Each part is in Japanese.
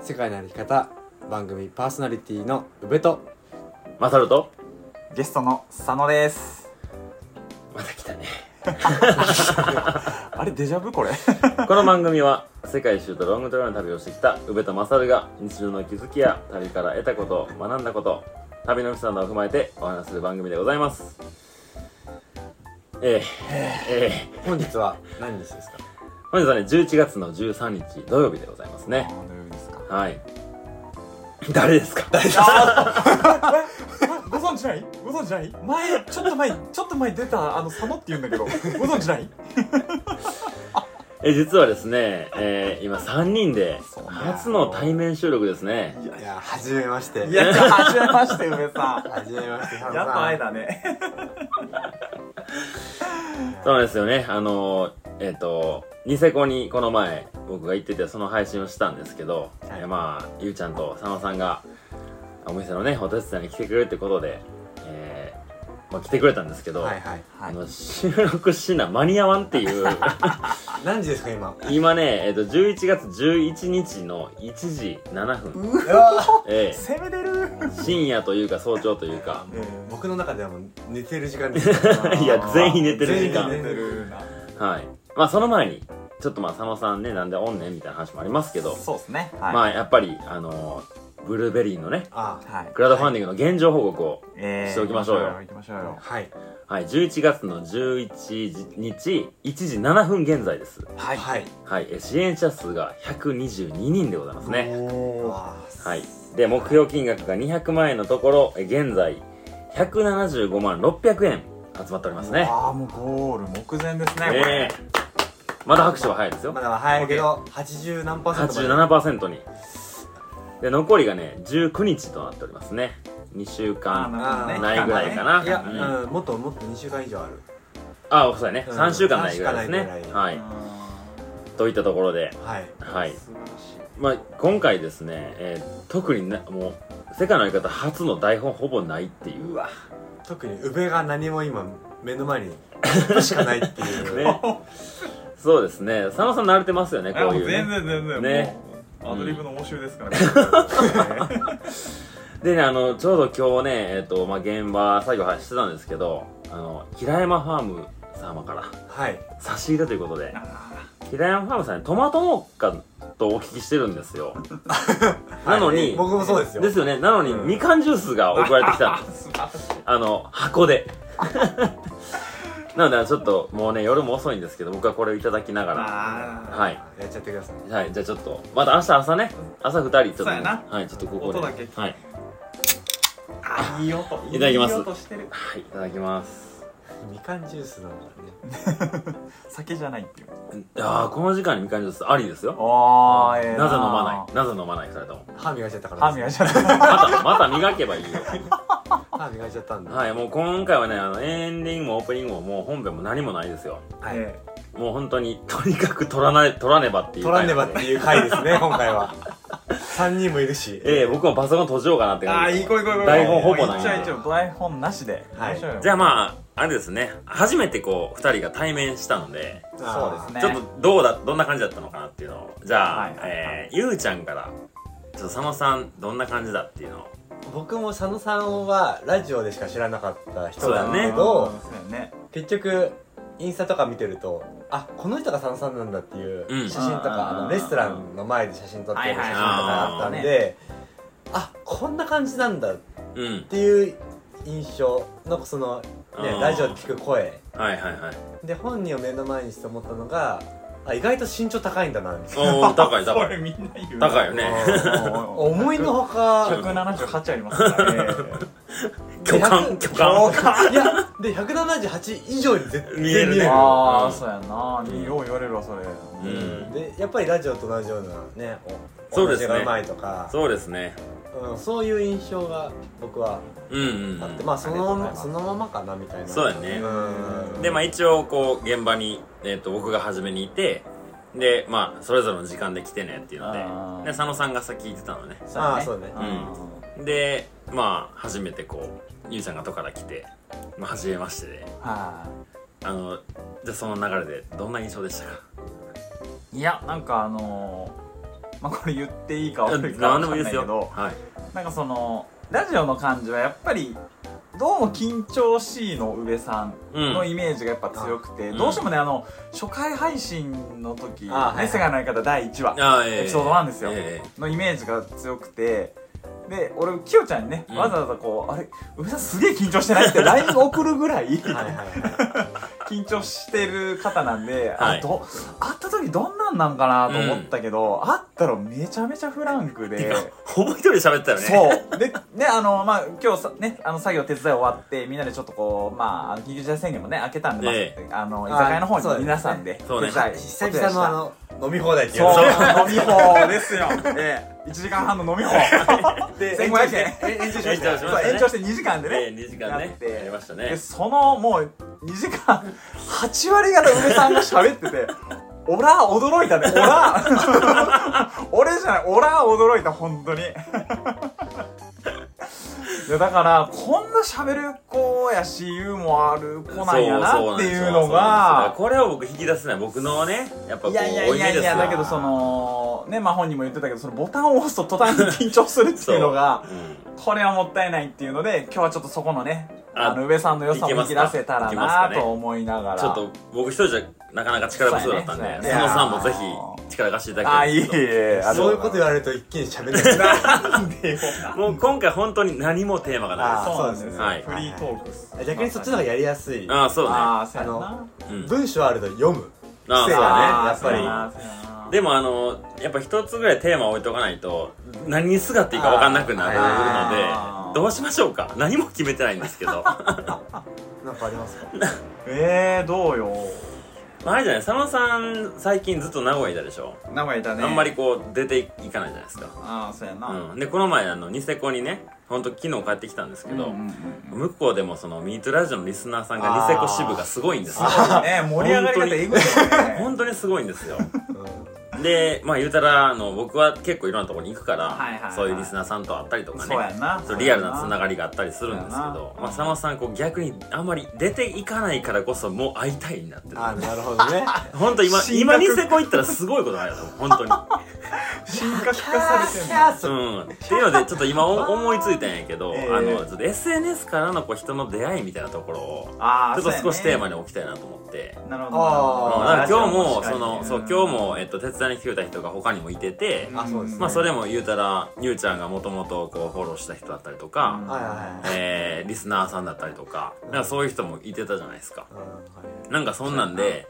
世界の歩き方番組パーソナリティの宇部とマサルとゲストの佐野です。また来たね。あれデジャブこれ？この番組は世界一周とロングトレーの旅をしてきた宇部とマサルが日常の気づきや旅から得たこと学んだこと旅の人などを踏まえてお話しする番組でございます。ええええ。本日は何日ですか？本日はね11月の13日土曜日でございますねあー土曜日ですか？はい誰ですか？ご存知ない？ご存知ない？前ちょっと前ちょっと前に出たあの佐野って言うんだけどご存知ない？え実はですね、えー、今3人で初の対面収録ですね。いや初めまして。いやはじめまして梅さ初めましてん。やっと会えたね。そうなんですよね。あのえっ、とニセコにこの前僕が行っててその配信をしたんですけど、はい。まあゆうちゃんと佐野さんがお店のねお手伝いに来てくれるってことで、えーまあ、来てくれたんですけど、はいはいあの収録しな間に合わんっていう。何時ですか今？今ね、えっと11月11日の1時7分、うわ。え攻めてる。ー深夜というか早朝というか。僕の中ではもう寝てる時間です。いや全員寝てる時間。全員寝てる。なはいまあその前にちょっとまあ佐野さんねなんでおんねんみたいな話もありますけど、そうですね。はい。まあやっぱりあのブルーベリーのねあはい。クラウドファンディングの現状報告を、えーしておきましょうよ。行きましょうよ。はい。はい、11月の11日1時7分現在です。はい。はい。はい。え支援者数が122人でございますね。おー。わはい。で目標金額が200万円のところえ現在175万600円集まっておりますね。ああもうゴール目前ですねこえれえまだ拍手は早いですよ。まだ早いけど80何パーセントまで。87%に。で残りがね19日となっておりますね。2週間ないぐらいかな、いや、うん。うん、もっともっと2週間以上ある。あそうやね、うん3週間ないぐらいですね。はい。といったところで。はい。はい。素晴らしい。まあ今回ですね、えー特になもう世界のやり方初の台本ほぼないっていう。うわ。特に宇部が何も今目の前に しかないっていう。ねそうですね。佐野さん慣れてますよねこういう、全ね、然全然。ね。もうアドリブの応酬ですからね。でねあのちょうど今日ねえっ、とまあ現場作業してたんですけどあの平山ファーム様からはい。差し入れということであ平山ファームさんにトマト農家とお聞きしてるんですよ。なのに、僕もそうですよ。ですよね。なのに、うん。みかんジュースが送られてきたんです。あの箱でなのでちょっともうね夜も遅いんですけど僕はこれをいただきながらはい。やっちゃってください。はいじゃあちょっとまた明日朝ね。朝二人ちょっとねはいちょっとここで。音だけ。はい、あいい音。いただきます。いい音してる。はい、いただきますみかんジュースなんだね。酒じゃないっていう。いやーこの時間にみかんジュースありですよ。ああええなぜ飲まない？なぜ飲まない二人とも。歯磨いちゃったから。歯磨いちゃった。またまた磨けばいいよ。歯磨いちゃったんだ。はいもう今回はねあのエンディングもオープニングももう本編も何もないですよ。はい。えもう本当にとにかく取らない取らねばっていう取らねばっていう回ですね 今回は。3人もいるし。ええ僕もパソコン閉じようかなってえああ感じいい声声声台本ほぼない。一応一応台本なしで。はい。じゃあまああれですね。初めてこう二人が対面したのでそうですね。ちょっとどうだどんな感じだったのかなっていうのを。じゃあ、はいはいはい。えーゆうちゃんからちょっと佐野さんどんな感じだっていうのを。僕も佐野さんはラジオでしか知らなかった人だそうだね。けど、ね。結局インスタとか見てるとあこの人が佐野さんなんだっていううん。写真とか、うんあのレストランの前で写真撮ってる写真とかあったんはいはいで、あこんな感じなんだっうん。ていう印象。のその、ラジオで聞く声。はいはいはい。で本人を目の前にして思ったのがあ意外と身長高いんだなみたいおお高いそ高い。れみんな言う高いよね。な思いのほか178ありますからね。巨漢100巨漢。いやで178以上に絶対見えるね。ああそうやな。よう言われるわそれ。うん。でやっぱりラジオと同じようなねおそうですね。うまいとか。そうですねうん、そういう印象が僕はうんうんあって、うんまあそのままそのままかなみたいな。そうやね。うん。でまあ一応こう現場に、えー、と僕が初めにいてでまあそれぞれの時間で来てねっていうのであー。で佐野さんが先聞いてたのね。あーそうね。うん。でまあ初めてこうゆうちゃんが後から来てまあ初めましてで。はあのじゃあその流れでどんな印象でしたか？いいやなんかあのーまあこれ言っていいか悪いか分かんないけどよ。はい。なんかそのラジオの感じはやっぱりどうも緊張しいの宇部さんうん。のイメージがやっぱ強くて、うん。どうしてもねあの初回配信の時ね世界の相方第1話エピソード1ですよ。え。のイメージが強くてで俺きよちゃんにね、うん。わざわざこうあれ宇部さんすげえ緊張してないって LINE 送るぐらい 緊張してる方なんで、はい。あど会った時どんなんなんかなと思ったけど、会ったらめちゃめちゃフランクで。えほぼ一人で喋ってたよね。そう。で、ね、あの、まあ、今日さ、ね、あの、作業手伝い終わって、みんなでちょっとこう、まあ、あの緊急事態宣言もね、開けたんで、まあえあの、居酒屋の方に皆さんで、そうね。手伝い久々のあの飲み放題っていうそう、の飲み放ですよ。ええ、1時間半の飲み放。で 1500円。え延長しま延したよ長しました。ねそう延長して2時間でね。ええ2時間ね。やりましたね。で、その、もう、2時間、8割方梅さんが喋ってて、オラ驚いたね、オラ 俺じゃない、オラ驚いた、本当に。だから、こんな喋る子やし、ユーモアある子なんやなっていうのが、これを僕引き出せない僕のねやっぱこういやいやいやいや、だけどその、ね、まあ本人も言ってたけど、そのボタンを押すと途端に緊張するっていうのが、うん。これはもったいないっていうので、今日はちょっとそこのね、ああの、上さんの良さを引き出せたらなと思いながら。ちょっと僕一人じゃなかなか力不足だったんでそうやね。佐野さんもぜひ力貸していただあ、いえいきたいんですけえ、あのそういうこと言われると一気に喋れない。もう今回本当に何もテーマがないあでそうなんですよ。はい。フリートークっす。逆にそっちの方がやりやすい。すああそうね。ああ、そうやな。あうん。文章あると読む。ああ癖がねやっぱり。でもあのやっぱ一つぐらいテーマを置いとかないと何にすがっていいか分かんなくなるのでどうしましょうか。何も決めてないんですけど。なんかありますか？えー、どうよ。まああれじゃない佐野さん最近ずっと名古屋いたでしょ、名古屋いたね。あんまりこう出ていかないじゃないですかああ、そうやな。うん、でこの前あのニセコにね本当昨日帰ってきたんですけど、うんうんうん向こうでもそのミートラジオのリスナーさんがニセコ支部がすごいんですよね盛り上がり方えぐいよね。本当にすごいんですようんでまあ言うたらあの僕は結構いろんなところに行くから、はいはいはい。そういうリスナーさんと会ったりとかね。な。そうリアルなつながりがあったりするんですけど、まあ、佐野さんこう逆にあんまり出ていかないからこそもう会いたいになってる。あなるほどね。本当今今ニセコ行ったらすごいことになるよ本当に。神格化されてんの。うん、っていうのでちょっと今お思いついたんやけど、ええ。あのちょっと SNS からのこう人の出会いみたいなところをあちょっと少しテーマに。に置きたいなと思って。なるほど。なるほど。あーだから今日もそのそう今日もえっと手伝いに来てくれた人が他にもいてて、あそうですね。まあそれも言うたらゆうちゃんがもともとこうフォローした人だったりとか、うん。はいはいはい。えーリスナーさんだったりとか、なんかそういう人もいてたじゃないですか。うんはいなんかそんなんで、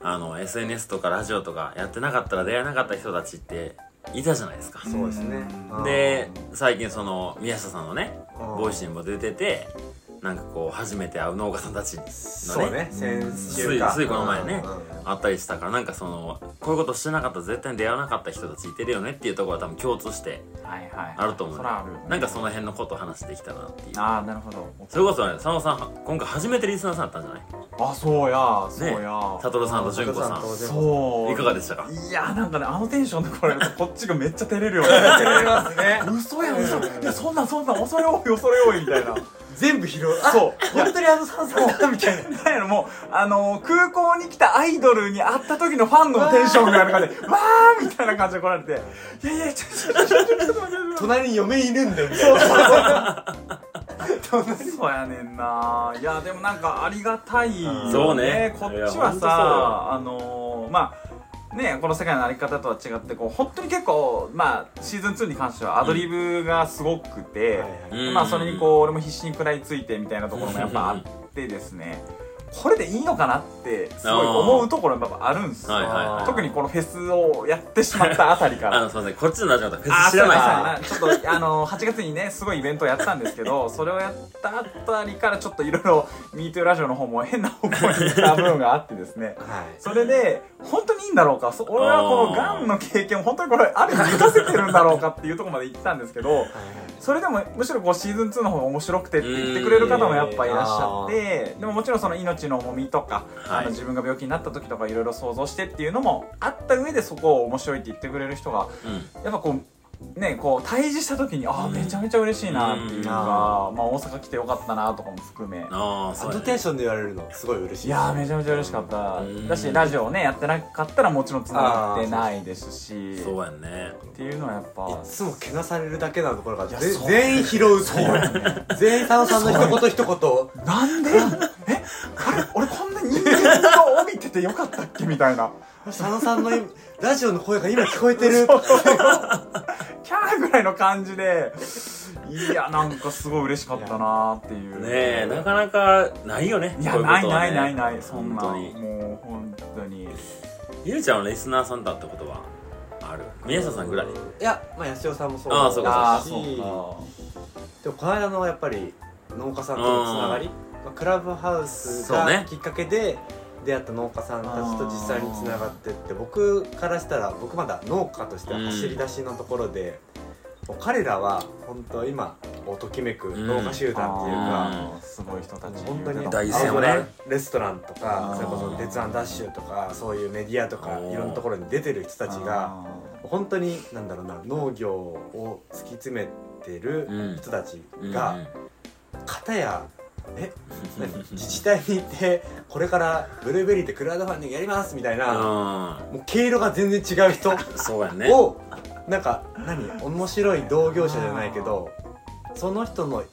あの SNS とかラジオとかやってなかったら出会えなかった人たちっていたじゃないですか。そうですね。うんで最近その宮下さんのねうん。 Voicy にも出ててなんかこう初めて会う農家さんたちのねそうね先週か。ついついこの前ねあったりしたからなんかそのこういうことしてなかったら絶対に出会わなかった人たちいてるよねっていうところは多分共通してはいはい。あると思うそらある。なんかその辺のことを話してきたなっていう。ああ、なるほど。それこそね佐野さん今回初めてリスナーさんだったんじゃないあ、そう。や、そう。や。悟さんと純子さんそう。いかがでしたかいやなんかねあのテンションで来られこっちがめっちゃ照れるよね照れますね嘘や嘘いやそんなんそんなん恐れ多い恐れ多いみたいな全部拾う。そう。本当にあのさんさんだみたいな。何やろもうあのー、空港に来たアイドルに会った時のファンのテンションがある感じ。でわーみたいな感じで来られて。いやいやちょっとちょっとちょっと隣に嫁いるんだよみたいなそうそうそうそうやねんないやでもなんかありがたいよねそうねこっちはさあのー、まあねこの世界のあり方とは違ってこう本当に結構まあシーズン2に関してはアドリブがすごくて、うん。まあそれにこう俺も必死に食らいついてみたいなところもやっぱあってですねこれでいいのかなってすごい思うところがやっぱあるんですよ、はいはいはい。特にこのフェスをやってしまったあたりから。あのすいませんこっちのラジオだとフェス知らない。ちょっとあの8月にねすごいイベントをやったんですけど それをやったあたりからちょっといろいろ MeToo ラジオの方も変な方向に行った部分があってですね。はい。それで本当にいいんだろうかそ俺はこのがんの経験を本当にこれある意味満たせてるんだろうかっていうところまで行ったんですけどそれでもむしろこうシーズン2の方が面白くてって言ってくれる方もやっぱいらっしゃってでももちろんその命の重みとか、はい。あの自分が病気になった時とかいろいろ想像してっていうのもあった上でそこを面白いって言ってくれる人がうん。やっぱこうねこう対峙した時にああうん。めちゃめちゃ嬉しいなっていうのが、うんまあ大阪来てよかったなとかも含め。あああそのテンションで言われるのすごい嬉しいいやーめちゃめちゃ嬉しかった。うん。だしラジオをねやってなかったらもちろんつながってないですし。そうやんね。っていうのはやっぱ。いつもけなされるだけなところが全員拾うっていう。全員佐野さんの一言一言。なんで？えあれ俺こんな人間を帯びててよかったっけ？みたいな。佐野さんの今ラジオの声が今聞こえてる。キャーぐらいの感じで。いやなんかすごい嬉しかったなっていう。ねえなかなかないよねいやないないないないそんな。本当に。もう本当に。ゆうちゃんはリスナーさんと会ったことはある？宮下さんぐらい？いやまあ八代さんもそうあーそうかああそうだしでか。もこの間のやっぱり農家さんとのつながり、まあ、クラブハウスがきっかけで出会った農家さんたちと実際につながってって僕からしたら僕まだ農家としては走り出しのところで、もう彼らは本当今をときめく農家集団っていうか、あー。すごい人たち。本当に大レストランとかそれこそ「鉄腕ダッシュ」とかそういうメディアとかいろんなところに出てる人たちがあ本当になんだろうな農業を突き詰めてる人たちが片やえ何自治体に行ってこれからブルーベリーでクラウドファンディングやりますみたいなうもう毛色が全然違う人 うやね。をなんか何？面白い同業者じゃないけどその人の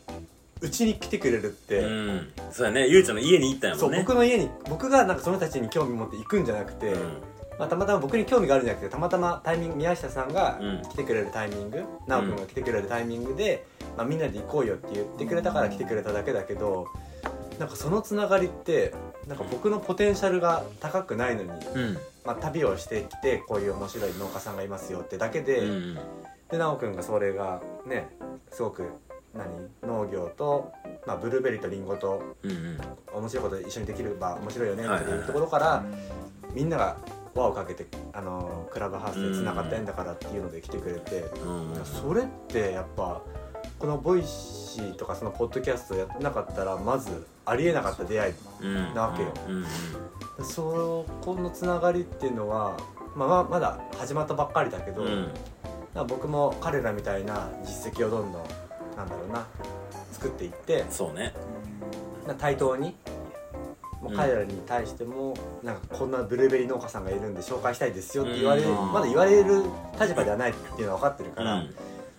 うちに来てくれるって、うん。そうやね。ゆうちゃんの家に行ったんや僕の家に僕がなんかその人たちに興味持って行くんじゃなくて、うん。まあ、たまたま僕に興味があるんじゃなくてたまたまタイミング宮下さんがうん来てくれるタイミング奈く君が来てくれるタイミングで、まあ、みんなで行こうよって言ってくれたから来てくれただけだけどなんかそのつながりってなんか僕のポテンシャルが高くないのに、うん。まあ、旅をしてきてこういう面白い農家さんがいますよってだけで、うんで奈く君がそれがねすごく何農業と、まあ、ブルーベリーとリンゴとうんうん。面白いこと一緒にできれば面白いよねってはいはいはいいうところから、みんなが輪をかけてあのクラブハウスでつながったんだからっていうので来てくれて、うん。それってやっぱこの Voicy とかそのポッドキャストやってなかったらまずありえなかった出会いうんなわけよ。うんうんそこのつながりっていうのは、まあ、まだ始まったばっかりだけど、うん。僕も彼らみたいな実績をどんどんなんだろうな作っていってそうね。な対等に彼らに対しても、なんかこんなブルーベリー農家さんがいるんで紹介したいですよって言われる、うん。まだ言われる立場ではないっていうのは分かってるから、うん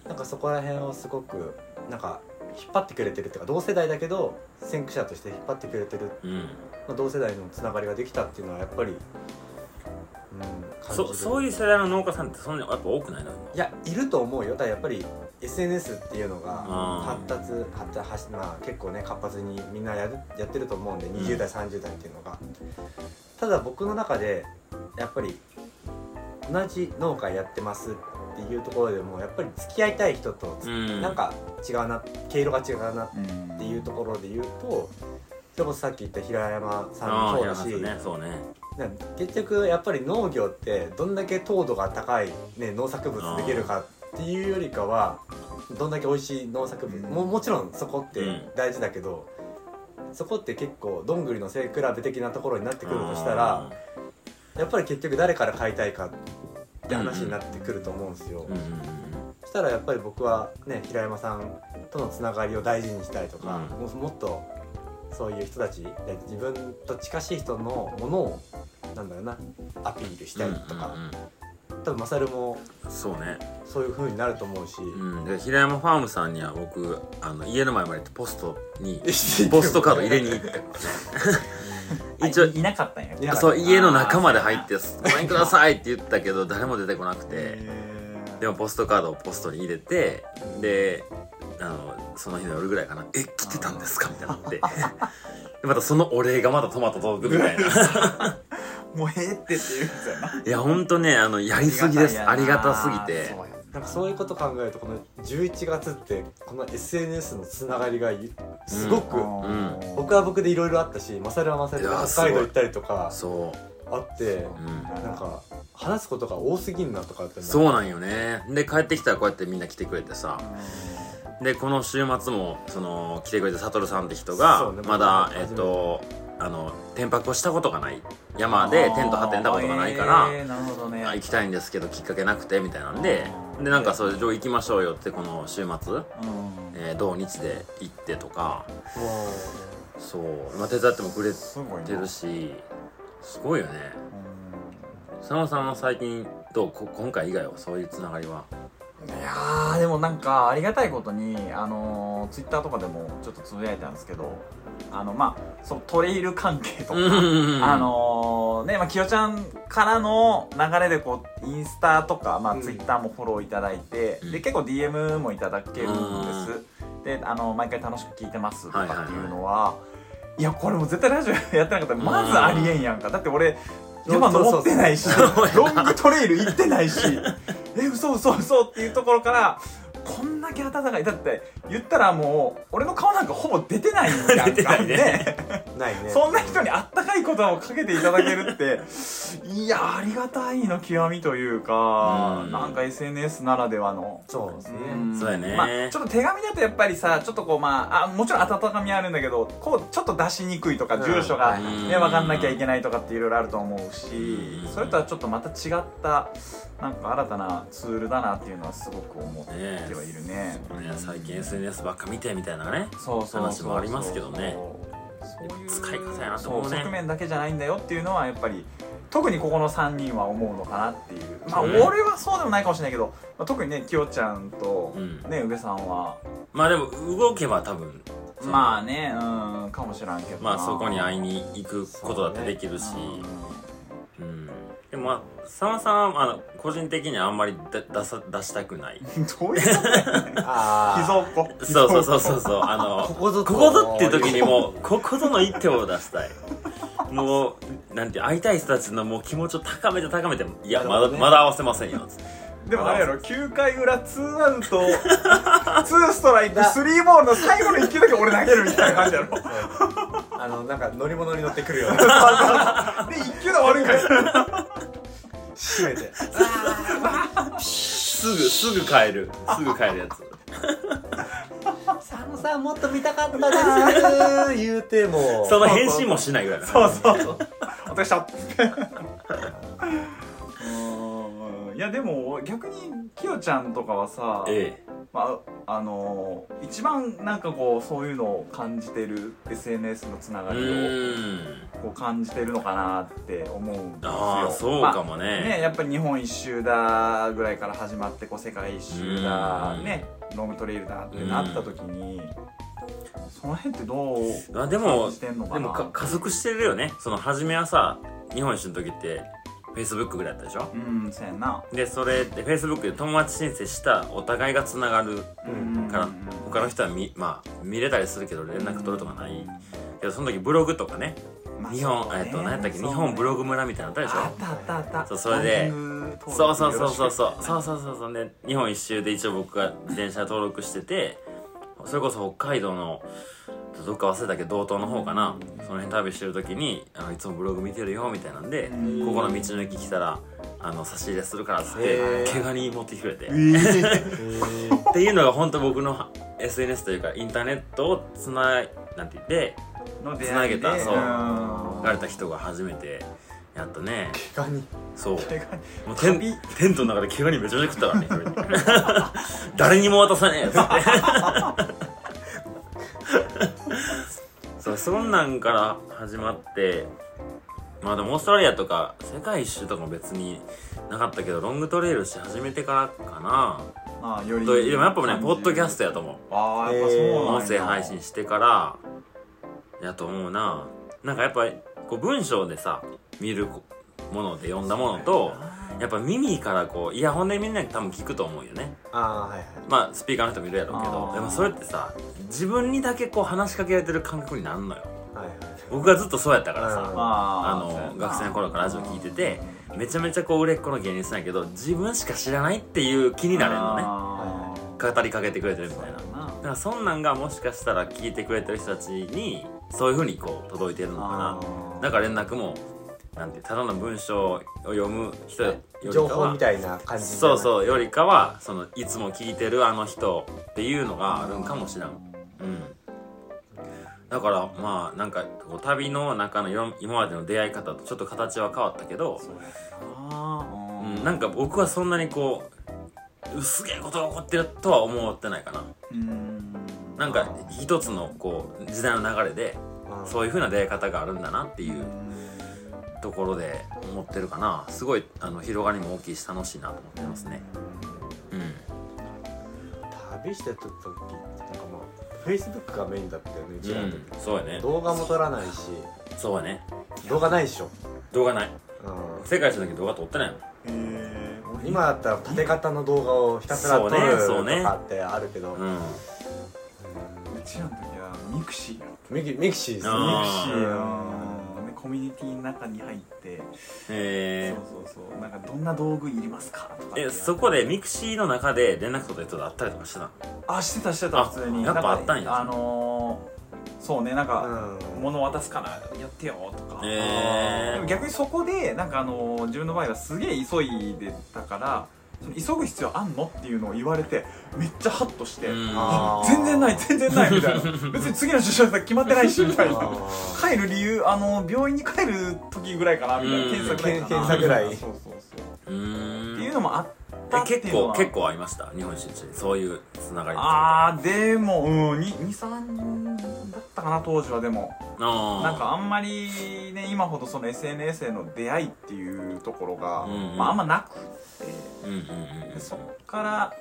なんかそこら辺をすごくなんか引っ張ってくれてるっていうか同世代だけど先駆者として引っ張ってくれてる、うん。まあ、同世代のつながりができたっていうのはやっぱり、うん、そそういう世代の農家さんってそんなやっぱ多くないの？いやいると思うよ。だからやっぱり SNS っていうのがあ発達発達はしまあ結構ね活発にみんなやるやってると思うんで20代30代っていうのが。ただ僕の中でやっぱり同じ農家やってますっていうところでもやっぱり付き合いたい人とつうん。なんか違うな毛色が違うなっっていうところで言うとそれこそさっき言った平山さんもそうだし、ね。そうね。結局やっぱり農業ってどんだけ糖度が高い、ね、農作物できるかっていうよりかはどんだけ美味しい農作物ももちろんそこってうん。大事だけど、そこって結構どんぐりの背比べ的なところになってくるとしたらやっぱり結局誰から買いたいかって話になってくると思うんですよ。そしたらやっぱり僕はね平山さんとのつながりを大事にしたいとか、うん。ももっとそういう人たちで自分と近しい人のものをなんだろうなアピールしたいとか、多分マサルもうんそうね。そういう風になると思うし、うん。で平山ファームさんには僕あの家の前までポストに ポポストカード入れに行って一応いなかったんや。そう家の中まで入って「ごめんください」って言ったけど誰も出てこなくて。でもポストカードをポストに入れてであのその日の夜ぐらいかな「え来てたんですか?」みたいになって。でまたそのお礼がまたトマト届くみたいな。もうええってっていうやつやな。いやほんとねあのやりすぎです。ありがたすぎてなんかそういうこと考えるとこの11月ってこの SNS のつながりがいすごく、ん。僕は僕でいろいろあったしマサルはマサルで北海道行ったりとかそあってう、うん、なんか話すことが多すぎんなとかってそうなんよね。で帰ってきたらこうやってみんな来てくれてさ。でこの週末もその来てくれたサトルさんって人がねまだえっとあの天泊をしたことがない山でテント張ってんだことがないから、えーなるほどね。あ行きたいんですけどきっかけなくてみたいなんででなんかそれで行きましょうよってこの週末、うん。えー土日で行ってとか。もそう、まあ、手伝ってもくれてるし。すごいよね。う佐野さんは最近どう？こ今回以外はそういうつながりは？んいやーでもなんかありがたいことにあのツイッターとかでもちょっとつぶやいたんですけどあのまあそのトレイル関係とか、あのね、まあ、きよちゃんからの流れでこう、インスタとか、まあ、うん。ツイッターもフォローいただいて、うん。で、結構 DM もいただけるんです。で、あの、毎回楽しく聞いてますとかっていうのは、いや、これもう絶対ラジオやってなかったら、まずありえんやんか。だって俺、山登ってないし、ロングトレイル行ってないし、え、嘘嘘嘘っていうところから、こんだけ温かい。だって、言ったらもう、俺の顔なんかほぼ出てないんやんか。出てないね。うないね。そんな人にあったかい言葉をかけていただけるって、いや、ありがたいの極みというか、うん。なんか SNS ならではの。そうですね。ん。そうやね。まあ、ちょっと手紙だとやっぱりさ、ちょっとこう、まあ、あもちろん温かみあるんだけど、こう、ちょっと出しにくいとか、うん。住所がうん。ね、わかんなきゃいけないとかっていろいろあると思うしう、ん。それとはちょっとまた違った、なんか新たなツールだなっていうのはすごく思って。ねはいるね。ね最近 SNS ばっか見てみたいなねそうそうそう話もありますけどね。使い方やなと思うね。側面だけじゃないんだよっていうのはやっぱり特にここの3人は思うのかなっていう。まあそうね俺はそうでもないかもしれないけど、まあ、特にねきよちゃんとうん。ね宇部さんは。まあでも動けば多分まあねうんかもしらんけどな。まあそこに会いに行くことだってできるし。うんでもまあ佐野さんはあの個人的にはあんまり出出さ出したくない。う んどういうことやねん。あ秘蔵っ子そうそうそうそうそう。あの ここぞと。ここぞっていう時にもうここぞの一手を出したい。もうなんて会いたい人たちのもう気持ちを高めて高めていやまだまだ合わせませんよ。つってでもあれやろ9回裏2アウト 2ストライク3ボールの最後の1球だけ俺投げるみたいな感じやろ。であのなんか乗り物に乗ってくるような。1球で終わるんかい締めて。すぐすぐ帰る。すぐ帰るやつ。佐野さんもっと見たかったです。言うても。その返信もしないぐらいだそうそう。お疲れした うん。いやでも逆にきよちゃんとかはさ、えまあ、あのー一番なんかこうそういうのを感じてる SNS のつながりをーん。こう感じてるのかなって思うんですよ。ああそうかもまあね,、ねやっぱり日本一周だぐらいから始まってこう世界一周だうん。ねロングトレイルだってなった時にその辺ってどうあでも感じてんのかな？でもか加速してるよね。その初めはさ日本一周の時ってフェイスブックぐらいだったでしょ？うんそうやんな。でそれでフェイスブックで友達申請したお互いがつながるうんから他の人は見,、まあ、見れたりするけど連絡取るとかない。けどその時ブログとかねまあ日本、えっと何やったっけ、日本ブログ村みたいなのあったでしょ？あったあったあった。そうそれでそうそうそうそうそう。そうそうそうそう。で日本一周で一応僕が自転車登録しててそれこそ北海道のどっか忘れたけど道東の方かな。その辺旅してる時にあのいつもブログ見てるよみたいなんでうん。ここの道の駅来たらあの差し入れするからっつって毛ガニ持ってきてくれて。っていうのが本当僕の SNS というかインターネットをつないなんて言ってつなげたそう。んんがれた人が初めてやっとね。ー毛ガニそう。もうテンテントの中で毛ガニめちゃめちゃ食ったからね 誰にも渡さねえよっつってそんなんから始まってまあでもオーストラリアとか世界一周とかも別になかったけどロングトレイルし始めてからかな。あよりとでもやっぱねポッドキャストやと思う。ああやっぱそうなんや。音声配信してからやと思うな。なんかやっぱりこう文章でさ見るもので読んだものとやっぱ耳からこうイヤホンでみんな多分聞くと思うよね。ああはいはい。まあスピーカーの人もいるやろうけどでもそれってさ自分にだけこう話しかけられてる感覚になるのよ。はいはい。僕がずっとそうやったからうん。さああの学生の頃からラジオ聞いててめちゃめちゃこう売れっ子の芸人さんやけど自分しか知らないっていう気になれるのね。あ語りかけてくれてるみーたいな。だからそんなんがもしかしたら聞いてくれてる人たちにそういうふうにこう届いてるのかな。だから連絡もなんてただの文章を読む人よりか情報はみたいな感じそうそううよりかはそのいつも聞いてるあの人っていうのがあるんかもしれん。うん。だからまあなんかこう旅の中のよ今までの出会い方とちょっと形は変わったけど、そうん、なんか僕はそんなにこうすげえことが起こってるとは思ってないかな。うん。なんか一つのこう時代の流れでうん。そういう風な出会い方があるんだなっていうところで思ってるかな。すごいあの広がりも大きいし楽しいなと思ってますね。うん。旅してた時なんかまあフェイスブックがメインだったよねうちらの時、うんそうやね。動画も撮らないし。そうやね。動画ないでしょ、動画ない。うん。世界一の時動画撮ってないもん。へえ今だったら縦型の動画をひたすら撮るとかってあるけど、うん。うちらの時は mixi やミキ mixi ですね mixi のねコミュニティの中に入ってえそうそうそう。なんかどんな道具いりますかとかえそこで mixi の中で連絡取った人と会ったりとかしてたあしてたしてたあ普通に。やっぱあったんや。あのー、そうねなんか、うん。物渡すからやってよとか、えー。でも逆にそこでなんかあのー自分の場合はすげえ急いでたから急ぐ必要あんの？っていうのを言われてめっちゃハッとして、全然ない全然ないみたいな。別に次の出社先決まってないしみたいな。帰る理由あの病院に帰る時ぐらいかなみたいなうん。検査ぐらい検査ぐらい。そうそうそう。っていうのもあったっていえ結構うのは結構ありました。日本出身そういうつながりあーでもうん23人だったかな当時はでも。なんかあんまりね今ほどその SNS への出会いっていうところが、うんうん。まあ、あんまなくて。うんうんうんでそっから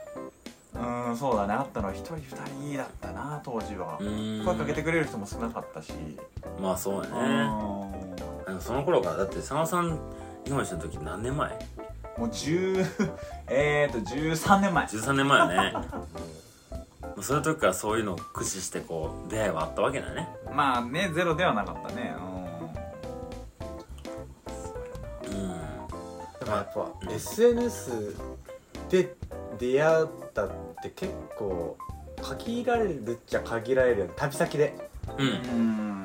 うんそうだね。あったのは1人2人だったな当時は、うん。声かけてくれる人も少なかったし、まあそうやねその頃からだって佐野さん日本一の時何年前？もう10えーと13年前。13年前よね。まあそういう時からそういうのを駆使してこう出会いはあったわけだよね。まあねゼロではなかったね。うん。でもやっぱ、うん SNS で出会ったって結構限られるっちゃ限られるよね。旅先で。うん。うん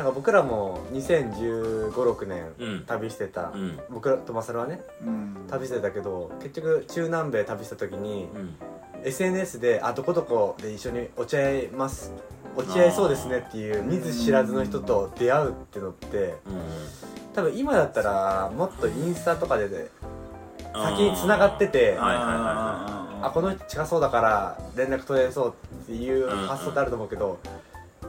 なんか僕らも2015、6年うん。旅してた、うん。僕らとマサルはねうん。旅してたけど結局中南米旅した時に、うん。SNS で「あどこどこで一緒に落ち合います落ち合いそうですね」っていう見ず知らずの人と出会うってのってうん多分今だったらもっとインスタとかでね先に繋がっててはいはいはいはあこの人近そうだから連絡取れそうっていう発想ってあると思うけど、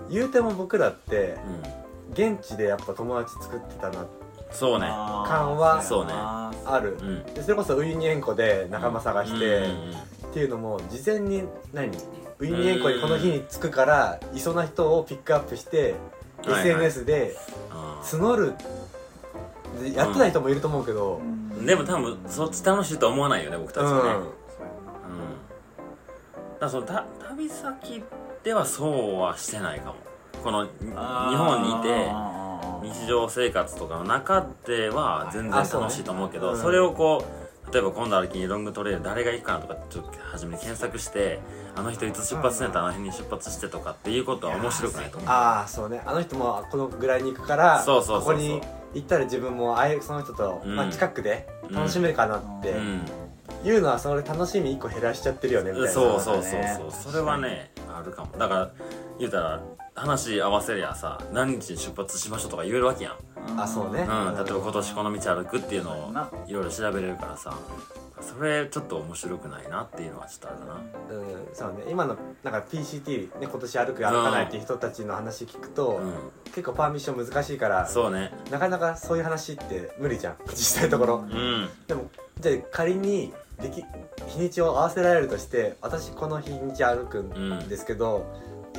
言うても僕らってうん現地でやっぱ友達作ってたなそうね。感はそうね。ある。うん。でそれこそウユニ塩湖で仲間探して、うんっていうのも事前に何？ウユニ塩湖にこの日に着くからいそうな人をピックアップして SNS であ募るでやってない人もいると思うけど、ーでも多分そっち楽しいとは思わないよね僕たちはねうん。だからそのた旅先ではそうはしてないかもこの日本にいて日常生活とかの中では全然楽しいと思うけどうんそれをこう例えば今度歩きにロングトレイル誰が行くかなとかちょっと初めに検索してあの人いつ出発するんやったらあの辺に出発してとかっていうことは面白くないと思う。ああそうね。あの人もこのぐらいに行くからここに行ったら自分もああいうその人と、うん。まあ、近くで楽しめるかなってうん。いうのはそれ楽しみ一個減らしちゃってるよねみたいな。そうそうそうねそう。それはねあるかも。だから言うたら話合わせりゃさ何日に出発しましょうとか言えるわけやん。あそうね。うん、例えば今年この道歩くっていうのをいろいろ調べれるからさそれちょっと面白くないなっていうのはちょっとあるな。うんそうね。今のなんか PCT、ね、今年歩く歩かないっていう人たちの話聞くと、う結構パーミッション難しいからんそうね。なかなかそういう話って無理じゃん。実際のところ。うん。でもじゃあ仮にでき日にちを合わせられるとして私この日にち歩くんですけど、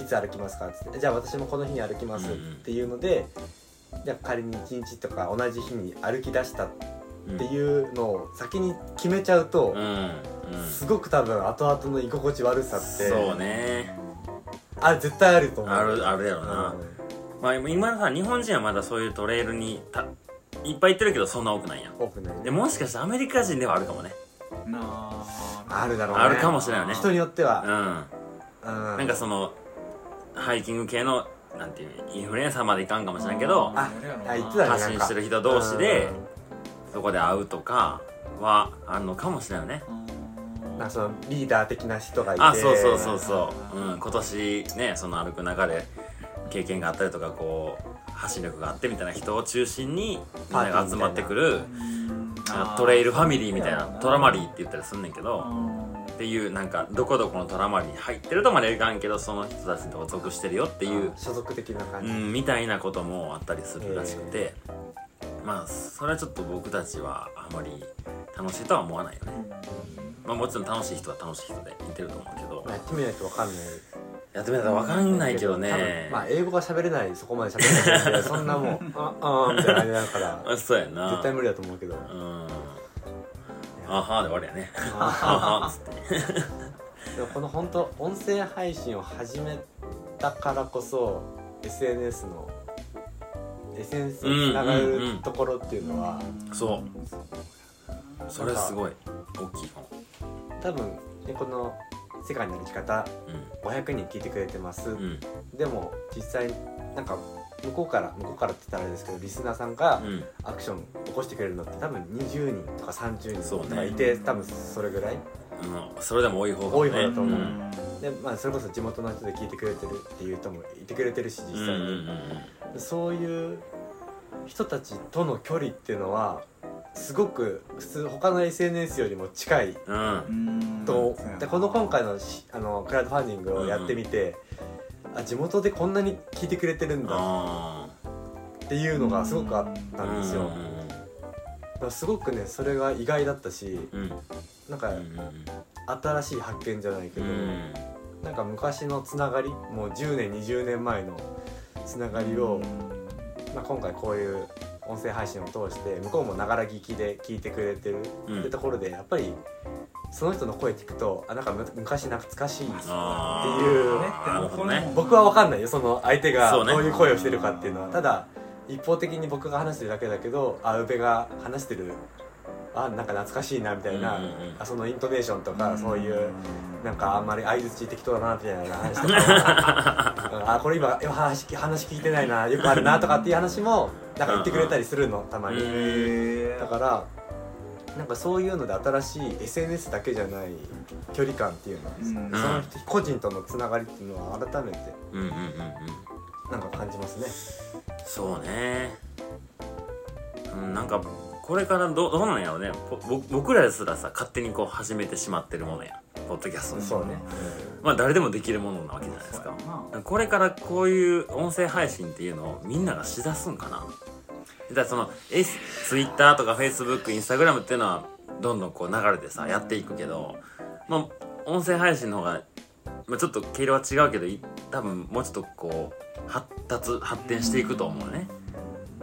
いつ歩きますか？っつってじゃあ私もこの日に歩きますっていうので、じゃあ仮に1日とか同じ日に歩き出したっていうのを先に決めちゃうとう、んうん。すごく多分後々の居心地悪さってそうね。あ絶対あると思う。あるあるやろな、まあ今さ日本人はまだそういうトレイルにたいっぱい行ってるけどそんな多くないやん。多くない。ねでもしかしてアメリカ人ではあるかもね。なあ。るだろうね。あるかもしれないね。人によってうん。は、うん、なんかそのハイキング系のなんていうインフルエンサーまでいかんかもしれんけどああ言ってたね発信してる人同士でそこで会うとかはあるのかもしれないね。うん。なんかそのリーダー的な人がいて。あそうそうそうそう、うん、今年ねその歩く中で経験があったりとかこう発信力があってみたいな人を中心にみんなが集まってくるトレイルファミリーみたいなトラマリーって言ったりすんねんけどっていうなんかどこどこのトラマリーに入ってるとまでいかんけどその人たちのとこ属してるよっていう所属的な感じ、うん、みたいなこともあったりするらしくて、まあそれはちょっと僕たちはあまり楽しいとは思わないよね、まあ、もちろん楽しい人は楽しい人でいてると思うけど。まあやってみないと分かんない。やってみたら分かんないけどね。まあ英語が喋れないそこまで喋れないんでそんなもうああーみたいな感じだから。あそうやな。絶対無理だと思うけど。うんあはーで終わりやね。ああはーっつってーでもこの本当音声配信を始めたからこそ SNS の SNS につながるところっていうのはそう。それすごい。大きい本多分ねこの「世界の歩き方う500人聞いてくれてます」んうん。でも実際なんか向こうから向こうからって言ったらあれですけどリスナーさんがうん。アクション起こしてくれるのって多分20人とか30そうね。人とかいて、多分それぐらい。うん。それでも多い方が多い方だと思う、ん。で、まあ、それこそ地元の人で聞いてくれてるっていう人もいてくれてるし実際うんうんに、そういう人たちとの距離っていうのはすごく普通他の SNS よりも近いうんうん。と、でこの今回のしあのクラウドファンディングをやってみて、あ地元でこんなに聞いてくれてるんだ。あっていうのがすごくあったーんですよ、うんだからすごくねそれが意外だったしうん。うんなんかうん。新しい発見じゃないけど、うん。なんか昔のつながりもう10年20年前のつながりを、まあ、今回こういう音声配信を通して向こうもながら聞きで聞いてくれてるうん。ってところでやっぱりその人の声聞くとあなんかむ昔懐かしいあっていう。ーなるほどね。僕は分かんないよその相手がどういう声をしてるかっていうのは。ただ一方的に僕が話してるだけだけどあ宇部が話してるあなんか懐かしいなみたいな、うんうんうん。あそのイントネーションとかそういうなんかあんまり相づち適当だなみたいな話とか うん。あこれ今今話話聞いてないなよくあるなとかっていう話もなんか言ってくれたりするのたまに、へだからなんかそういうので新しい SNS だけじゃない距離感っていうの、うん。その人個人とのつながりっていうのは改めてなんか感じますね。そうね。うんなんかこれからどどうなんやろうね僕らですらさ勝手にこう始めてしまってるものや。ポッドキャストそうね、まあ誰でもできるものなわけじゃないですか。これからこういう音声配信っていうのをみんながしだすんかな。だその S Twitter とか Facebook、Instagram っていうのはどんどんこう流れてさやっていくけどまあ音声配信の方が、まあ、ちょっと毛色は違うけどい多分もうちょっとこう発達発展していくと思うね。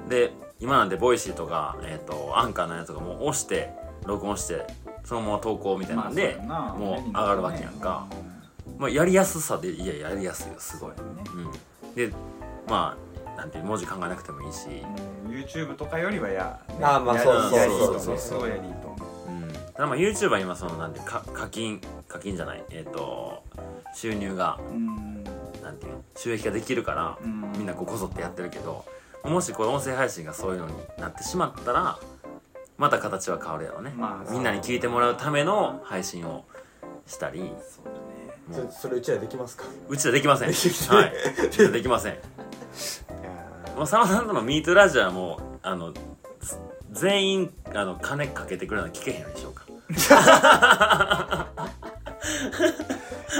で今なんで Voicy とか、えー、とアンカーのやつがもう押して録音してそのまま投稿みたいなんで、もう上がるわけやんか。まあ、やりやすさでいややりやすいよすごい、うん、でまあなんていう文字考えなくてもいいし、YouTube とかよりはやあーまあやそうそう。やりいいと思そうそうすごいやりいいと思う。うん、ただまあ YouTube は今そのなんていうか課金課金じゃない。えっ、と収入がうん。なんていうの収益ができるから、うん。みんなこうこぞってやってるけどもしこう音声配信がそういうのになってしまったらまた形は変わるやろうね、まあみんなに聞いてもらうための配信をしたりそうだね。そそれうちらできますか？うちはできません。はい。うちはできません。もう佐野さんとの「ミートラジオ」はもうあのつ全員あの金かけてくれるの聞けへんでしょうか。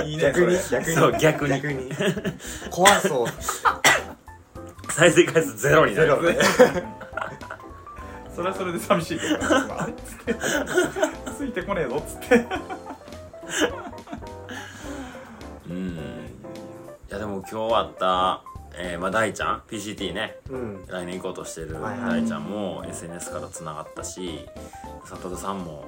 いいー逆に。逆に。そう逆に。逆に。怖そう 再生回数ゼロになる。ゼロね。それはそれで寂しい。けどあれっつってついてこねえぞっつって。うん。いやでも今日あった、えーまあ、大ちゃん PCT ね。うん。来年行こうとしてるはいはい。大ちゃんも SNS からつながったし悟さんも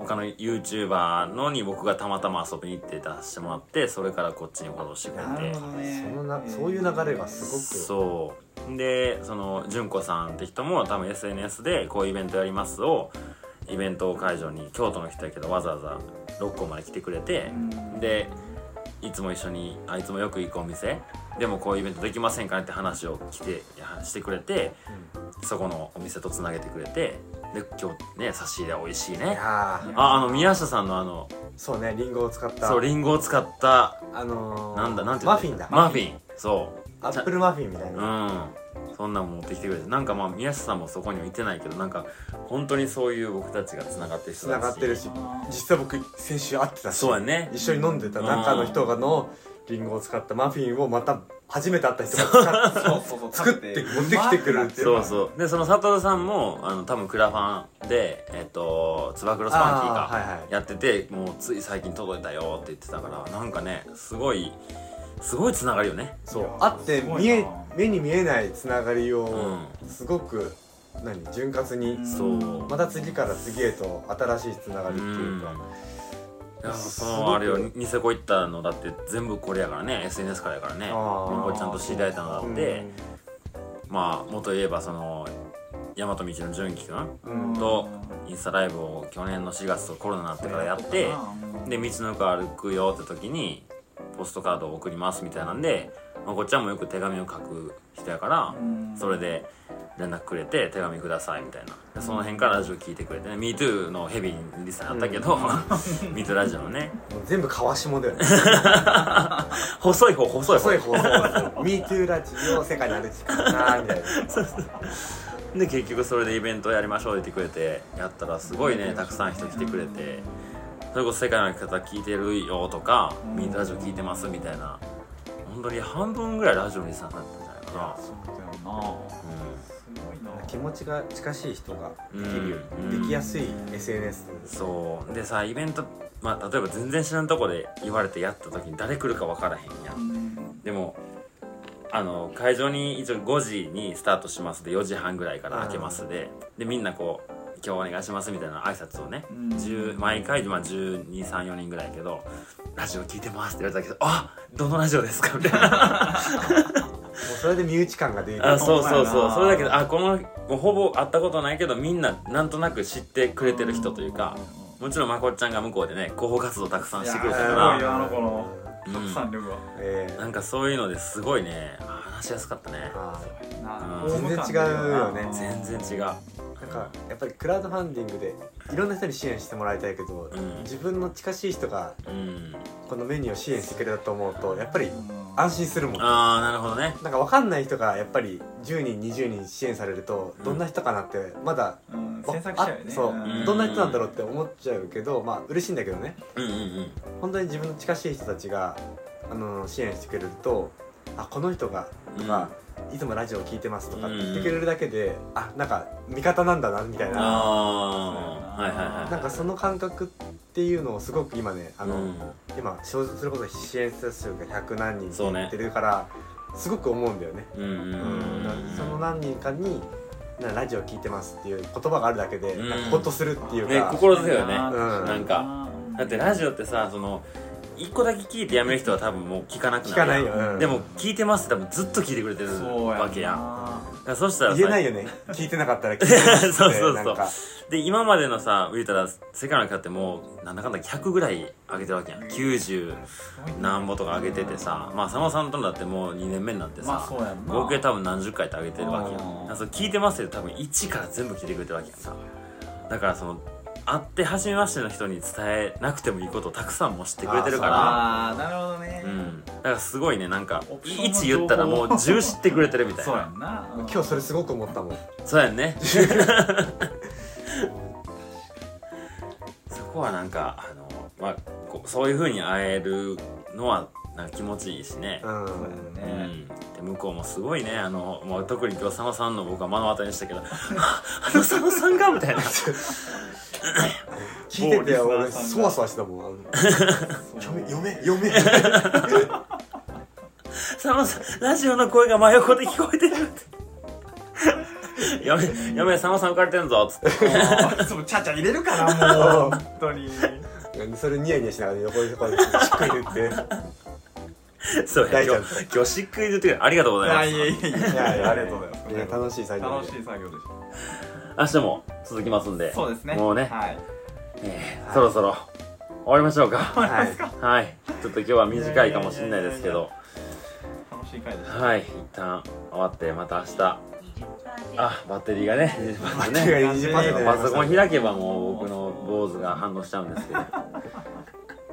他の YouTuber のに僕がたまたま遊びに行って出してもらってそれからこっちにフォローしてくれて。そのなそういう流れがすごく。そう。でその純子さんって人も多分 SNS でこういうイベントやりますをイベント会場に京都の人やけどわざわざ六甲まで来てくれて、でいつも一緒にあいつもよく行くお店でもこういうイベントできませんかねって話を来てやしてくれてそこのお店とつなげてくれてで今日ね差し入れ美味しいいねやー。ああの宮下さんのあのそうねリンゴを使った。そうリンゴを使ったあのーなんだなんていうの？マフィンだ。マフィン。そアップルマフィンみたいうな。うん。そんなん持ってきてくれて。なんかまあ宮下さんもそこにはいてないけどなんか本当にそういう僕たちがつながってる人つながってるし実は僕先週会ってたし。そうやね。一緒に飲んでた中の人がのリンゴを使ったマフィンをまた初めて会った人が使ってそうそうそう。作って持ってきてくれるっていう。そうそう。でその佐藤さんもあの多分クラファンでえっとつば九郎スパンキーかあーはいはい。やっててもうつい最近届いたよって言ってたからなんかねすごいすごいつながりよね。そう。いや会って見え目に見えないつながりをうすごく何潤滑にうんそう。また次から次へと新しいつながりっていうかそのあれよニセコ行ったのだって全部これやからね SNS からやからね。こちゃんと知り合えたのだって。まあ元言えばその大和道の純喜くんうん。とインスタライブを去年の4月とコロナになってからやってで道の奥歩くよって時にポストカードを送りますみたいなんで、まあ、こっちはもよく手紙を書く人やからそれで連絡くれて手紙くださいみたいな。でその辺からラジオ聞いてくれてね。MeToo のヘビーリスナーやったけど、MeToo ラジオのね。もう全部川下だよね。細い方細い方。細い放送 MeToo ラジオ世界にある時間なみたいな。で結局それでイベントやりましょうって言ってくれてやったらすごいねたくさん人来てくれて。それこそ世界の生き方聞いてるよとかうん。ミートラジオ聞いてますみたいな本当に半分ぐらいラジオにさんだったんじゃないかな。そうだよな。すごいな気持ちが近しい人ができるようんできやすい SNS そう。でさイベントまあ例えば全然知らんとこで言われてやった時に誰来るか分からへんやん。でもあの会場に一応5時にスタートしますで4時半ぐらいから開けますで。でみんなこう「今日お願いします」みたいな挨拶をね、うん。10毎回、まあ、1234人ぐらいやけど「ラジオ聞いてます」って言われたけど「あどのラジオですか?」みたいな。もうそれで身内感が出る。あそうそうそう。それだけどあこのほぼ会ったことないけどみんななんとなく知ってくれてる人というかもちろんまこっちゃんが向こうでね広報活動たくさんしてくれたからすごいよあの子のうん拡散力はえ。なんかそういうのですごいね話しやすかったね。あな。うん。全然違うよね。全然違う。なんかやっぱりクラウドファンディングでいろんな人に支援してもらいたいけど、うん。自分の近しい人がうん。このメニューを支援してくれたと思うとやっぱり安心するもん。ああなるほどね。なんか分かんない人がやっぱり10人20人支援されるとどんな人かなってまだ、うんわ詮索しちゃうよね。あそう、ん。どんな人なんだろうって思っちゃうけどまあ嬉しいんだけどね。うんうんうん。本当に自分の近しい人たちがあの支援してくれるとあこの人がとか、いつもラジオを聞いてますとかって言ってくれるだけで、あなんか味方なんだなみたいな、ああはいはいはいなんかその感覚っていうのをすごく今ねあの、うん。今それこそ支援者数が100何人って言ってるから、すごく思うんだよね、うんその何人かになラジオ聞いてますっていう言葉があるだけで、うんなんかホッとするっていうか、ね心強いよね。うん。なんか。だってラジオってさその一個だけ聞いてやめる人は多分もう聞かなくなる聞かないよ、うん。でも聞いてますって多分ずっと聞いてくれてるそうやわけやん。だからそしたらさ言えないよね。聞いてなかったら聞いてますってそうそうそう。なんか。で今までのさ言うたら世界の方ってもうなんだかんだ100ぐらい上げてるわけやん。90何歩とか上げててさまあ佐野さんとだってもう2年目になってさ、まあそうやんな。合計多分何十回って上げてるわけやうんんだからそれ聞いてますって多分1から全部聞いてくれてるわけやんか。だからその会って初めましての人に伝えなくてもいいことをたくさんも知ってくれてるから。ああなるほどね。うん。だからすごいねなんかオプションの1言ったらもう10知ってくれてるみたいそうやな。ん。な今日それすごく思ったもん。そうやんね。そこはなんかあの、まあ、こうそういうふうに会えるのはなんか気持ちいいしね、うん。そうやね。うん、で向こうもすごいねあの、もう特に今日佐野さんの僕は目の当たりにしたけどあ あの佐野さんがみたいな聞いてて某俺そわそわしたもんあのそう読め読め読め佐野さんラジオの声が真横で聞こえてるってやめやめ佐野さん浮かれてんぞっつってあーそうちゃちゃ入れるかなもう本当にそれニヤニヤしながら横でこうやってしっかり言ってそうや今日今日しっくり言ってくれてありがとうごいざいます。やいやいやいいやいやありがとうございます。いや楽しい作業楽しい作業でし明日も続きますんで。たそうですね。もうね。はい。えーそろそろ終わりましょうか。はい。はい。ちょっと今日は短いかもしれないですけど。楽しい回でした。はい。一旦終わってまた明日。あバッテリーがね。バッテリーねが20%になりましたパソコン開けばもう僕の坊主が反応しちゃうんですけど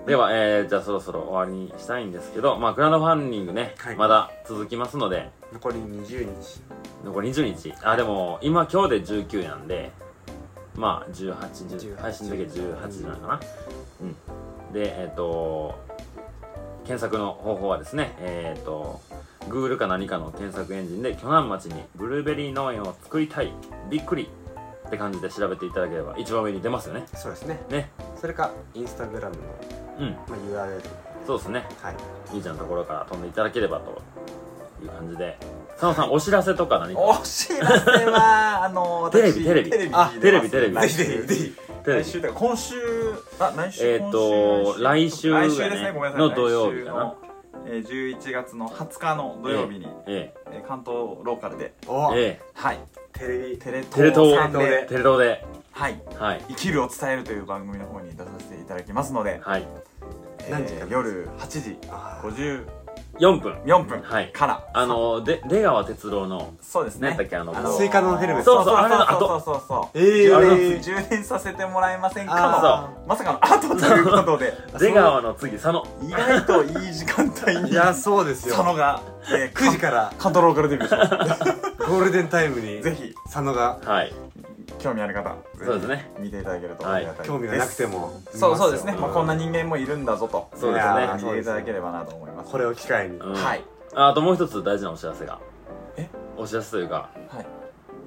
では、えー、じゃあそろそろ終わりにしたいんですけど、まあ、クラウドファンディングね、はい。まだ続きますので。残り20日。残り20日。あでも今今日で19なんでまあ18配信の時は18時なのかな。うん。でえっ、と検索の方法はですねえっ、と Google か何かの検索エンジンで巨南町にブルーベリー農園を作りたい。びっくり。って感じで調べていただければ一番上に出ますよね。そうですね。ね。それかインスタグラムの、うん。まあ、URL そうですね。はい。みーちゃんのところから飛んでいただければという感じで。佐野さん、お知らせとか何か？お知らせは あのテレ私ビテレビ。テレビあテレビテレビ。テレビ。来週というか今週あ来週えーと今来週来週ですね。ごめんなさいの土曜日かな？えー11月の20日の土曜日に、ええー関東ローカルで。おええ。はい。テレビテレ東で。えテレ東ではい。はい。生きるを伝えるという番組の方に出させていただきますので、はい。えー何時から？夜8時あー。54 4分。分。はい。から、あので出川哲郎のそうですね。何だっけあののスイカのヘルメットそうそうあれの後。そうそうそうそう。えー。充電させてもらえませんかあのまさかの後ということで。出川の次佐野。意外といい時間帯にいやそうですよ。佐野が、えー、9時から。関東ローカルデビューします ゴールデンタイムにぜひ。佐野が。はい興味ある方そうですね。見ていただけるとありがたい興味がなくてもそうそうですね、見まあ、こんな人間もいるんだぞと。そうですね。見ていただければなと思います。これを機会に。うん。はい。ああともう一つ大事なお知らせが。え？お知らせというかはい。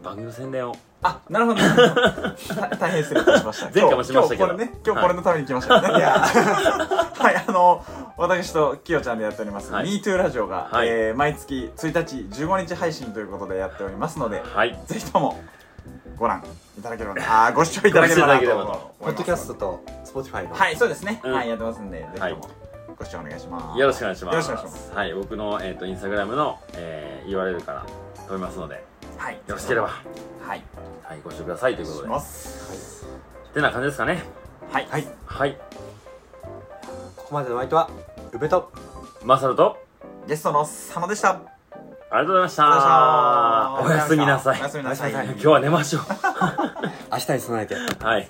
番組の宣伝を。あなるほど。大変失礼いたしました。前回もしましたけど。今日今日これね今日これのために来ましたよね、はい。あの私ときよちゃんでやっております、はい。MeToo ラジオが、毎月1日15日配信ということでやっておりますのではい。ぜひともご覧いただければなあーご視聴いただければなと。ポッドキャストと Spotify の。はいそうですね、うん。はいやってますんでぜひとはい。もご視聴お願いします。よろしくお願いします。よろしくお願いします。はい僕の、えー、とインスタグラムの、えー、URL から飛びますのでよはいろしければ。はい。はいご視聴くださいということで。します。てな感じですかね。はい。はい。はい。ここまでのお相手は宇部と。マサルと。ゲストの佐野でしたありがとうございました。おやすみなさい。おやすみなさい。今日は寝ましょう。明日に備えてはい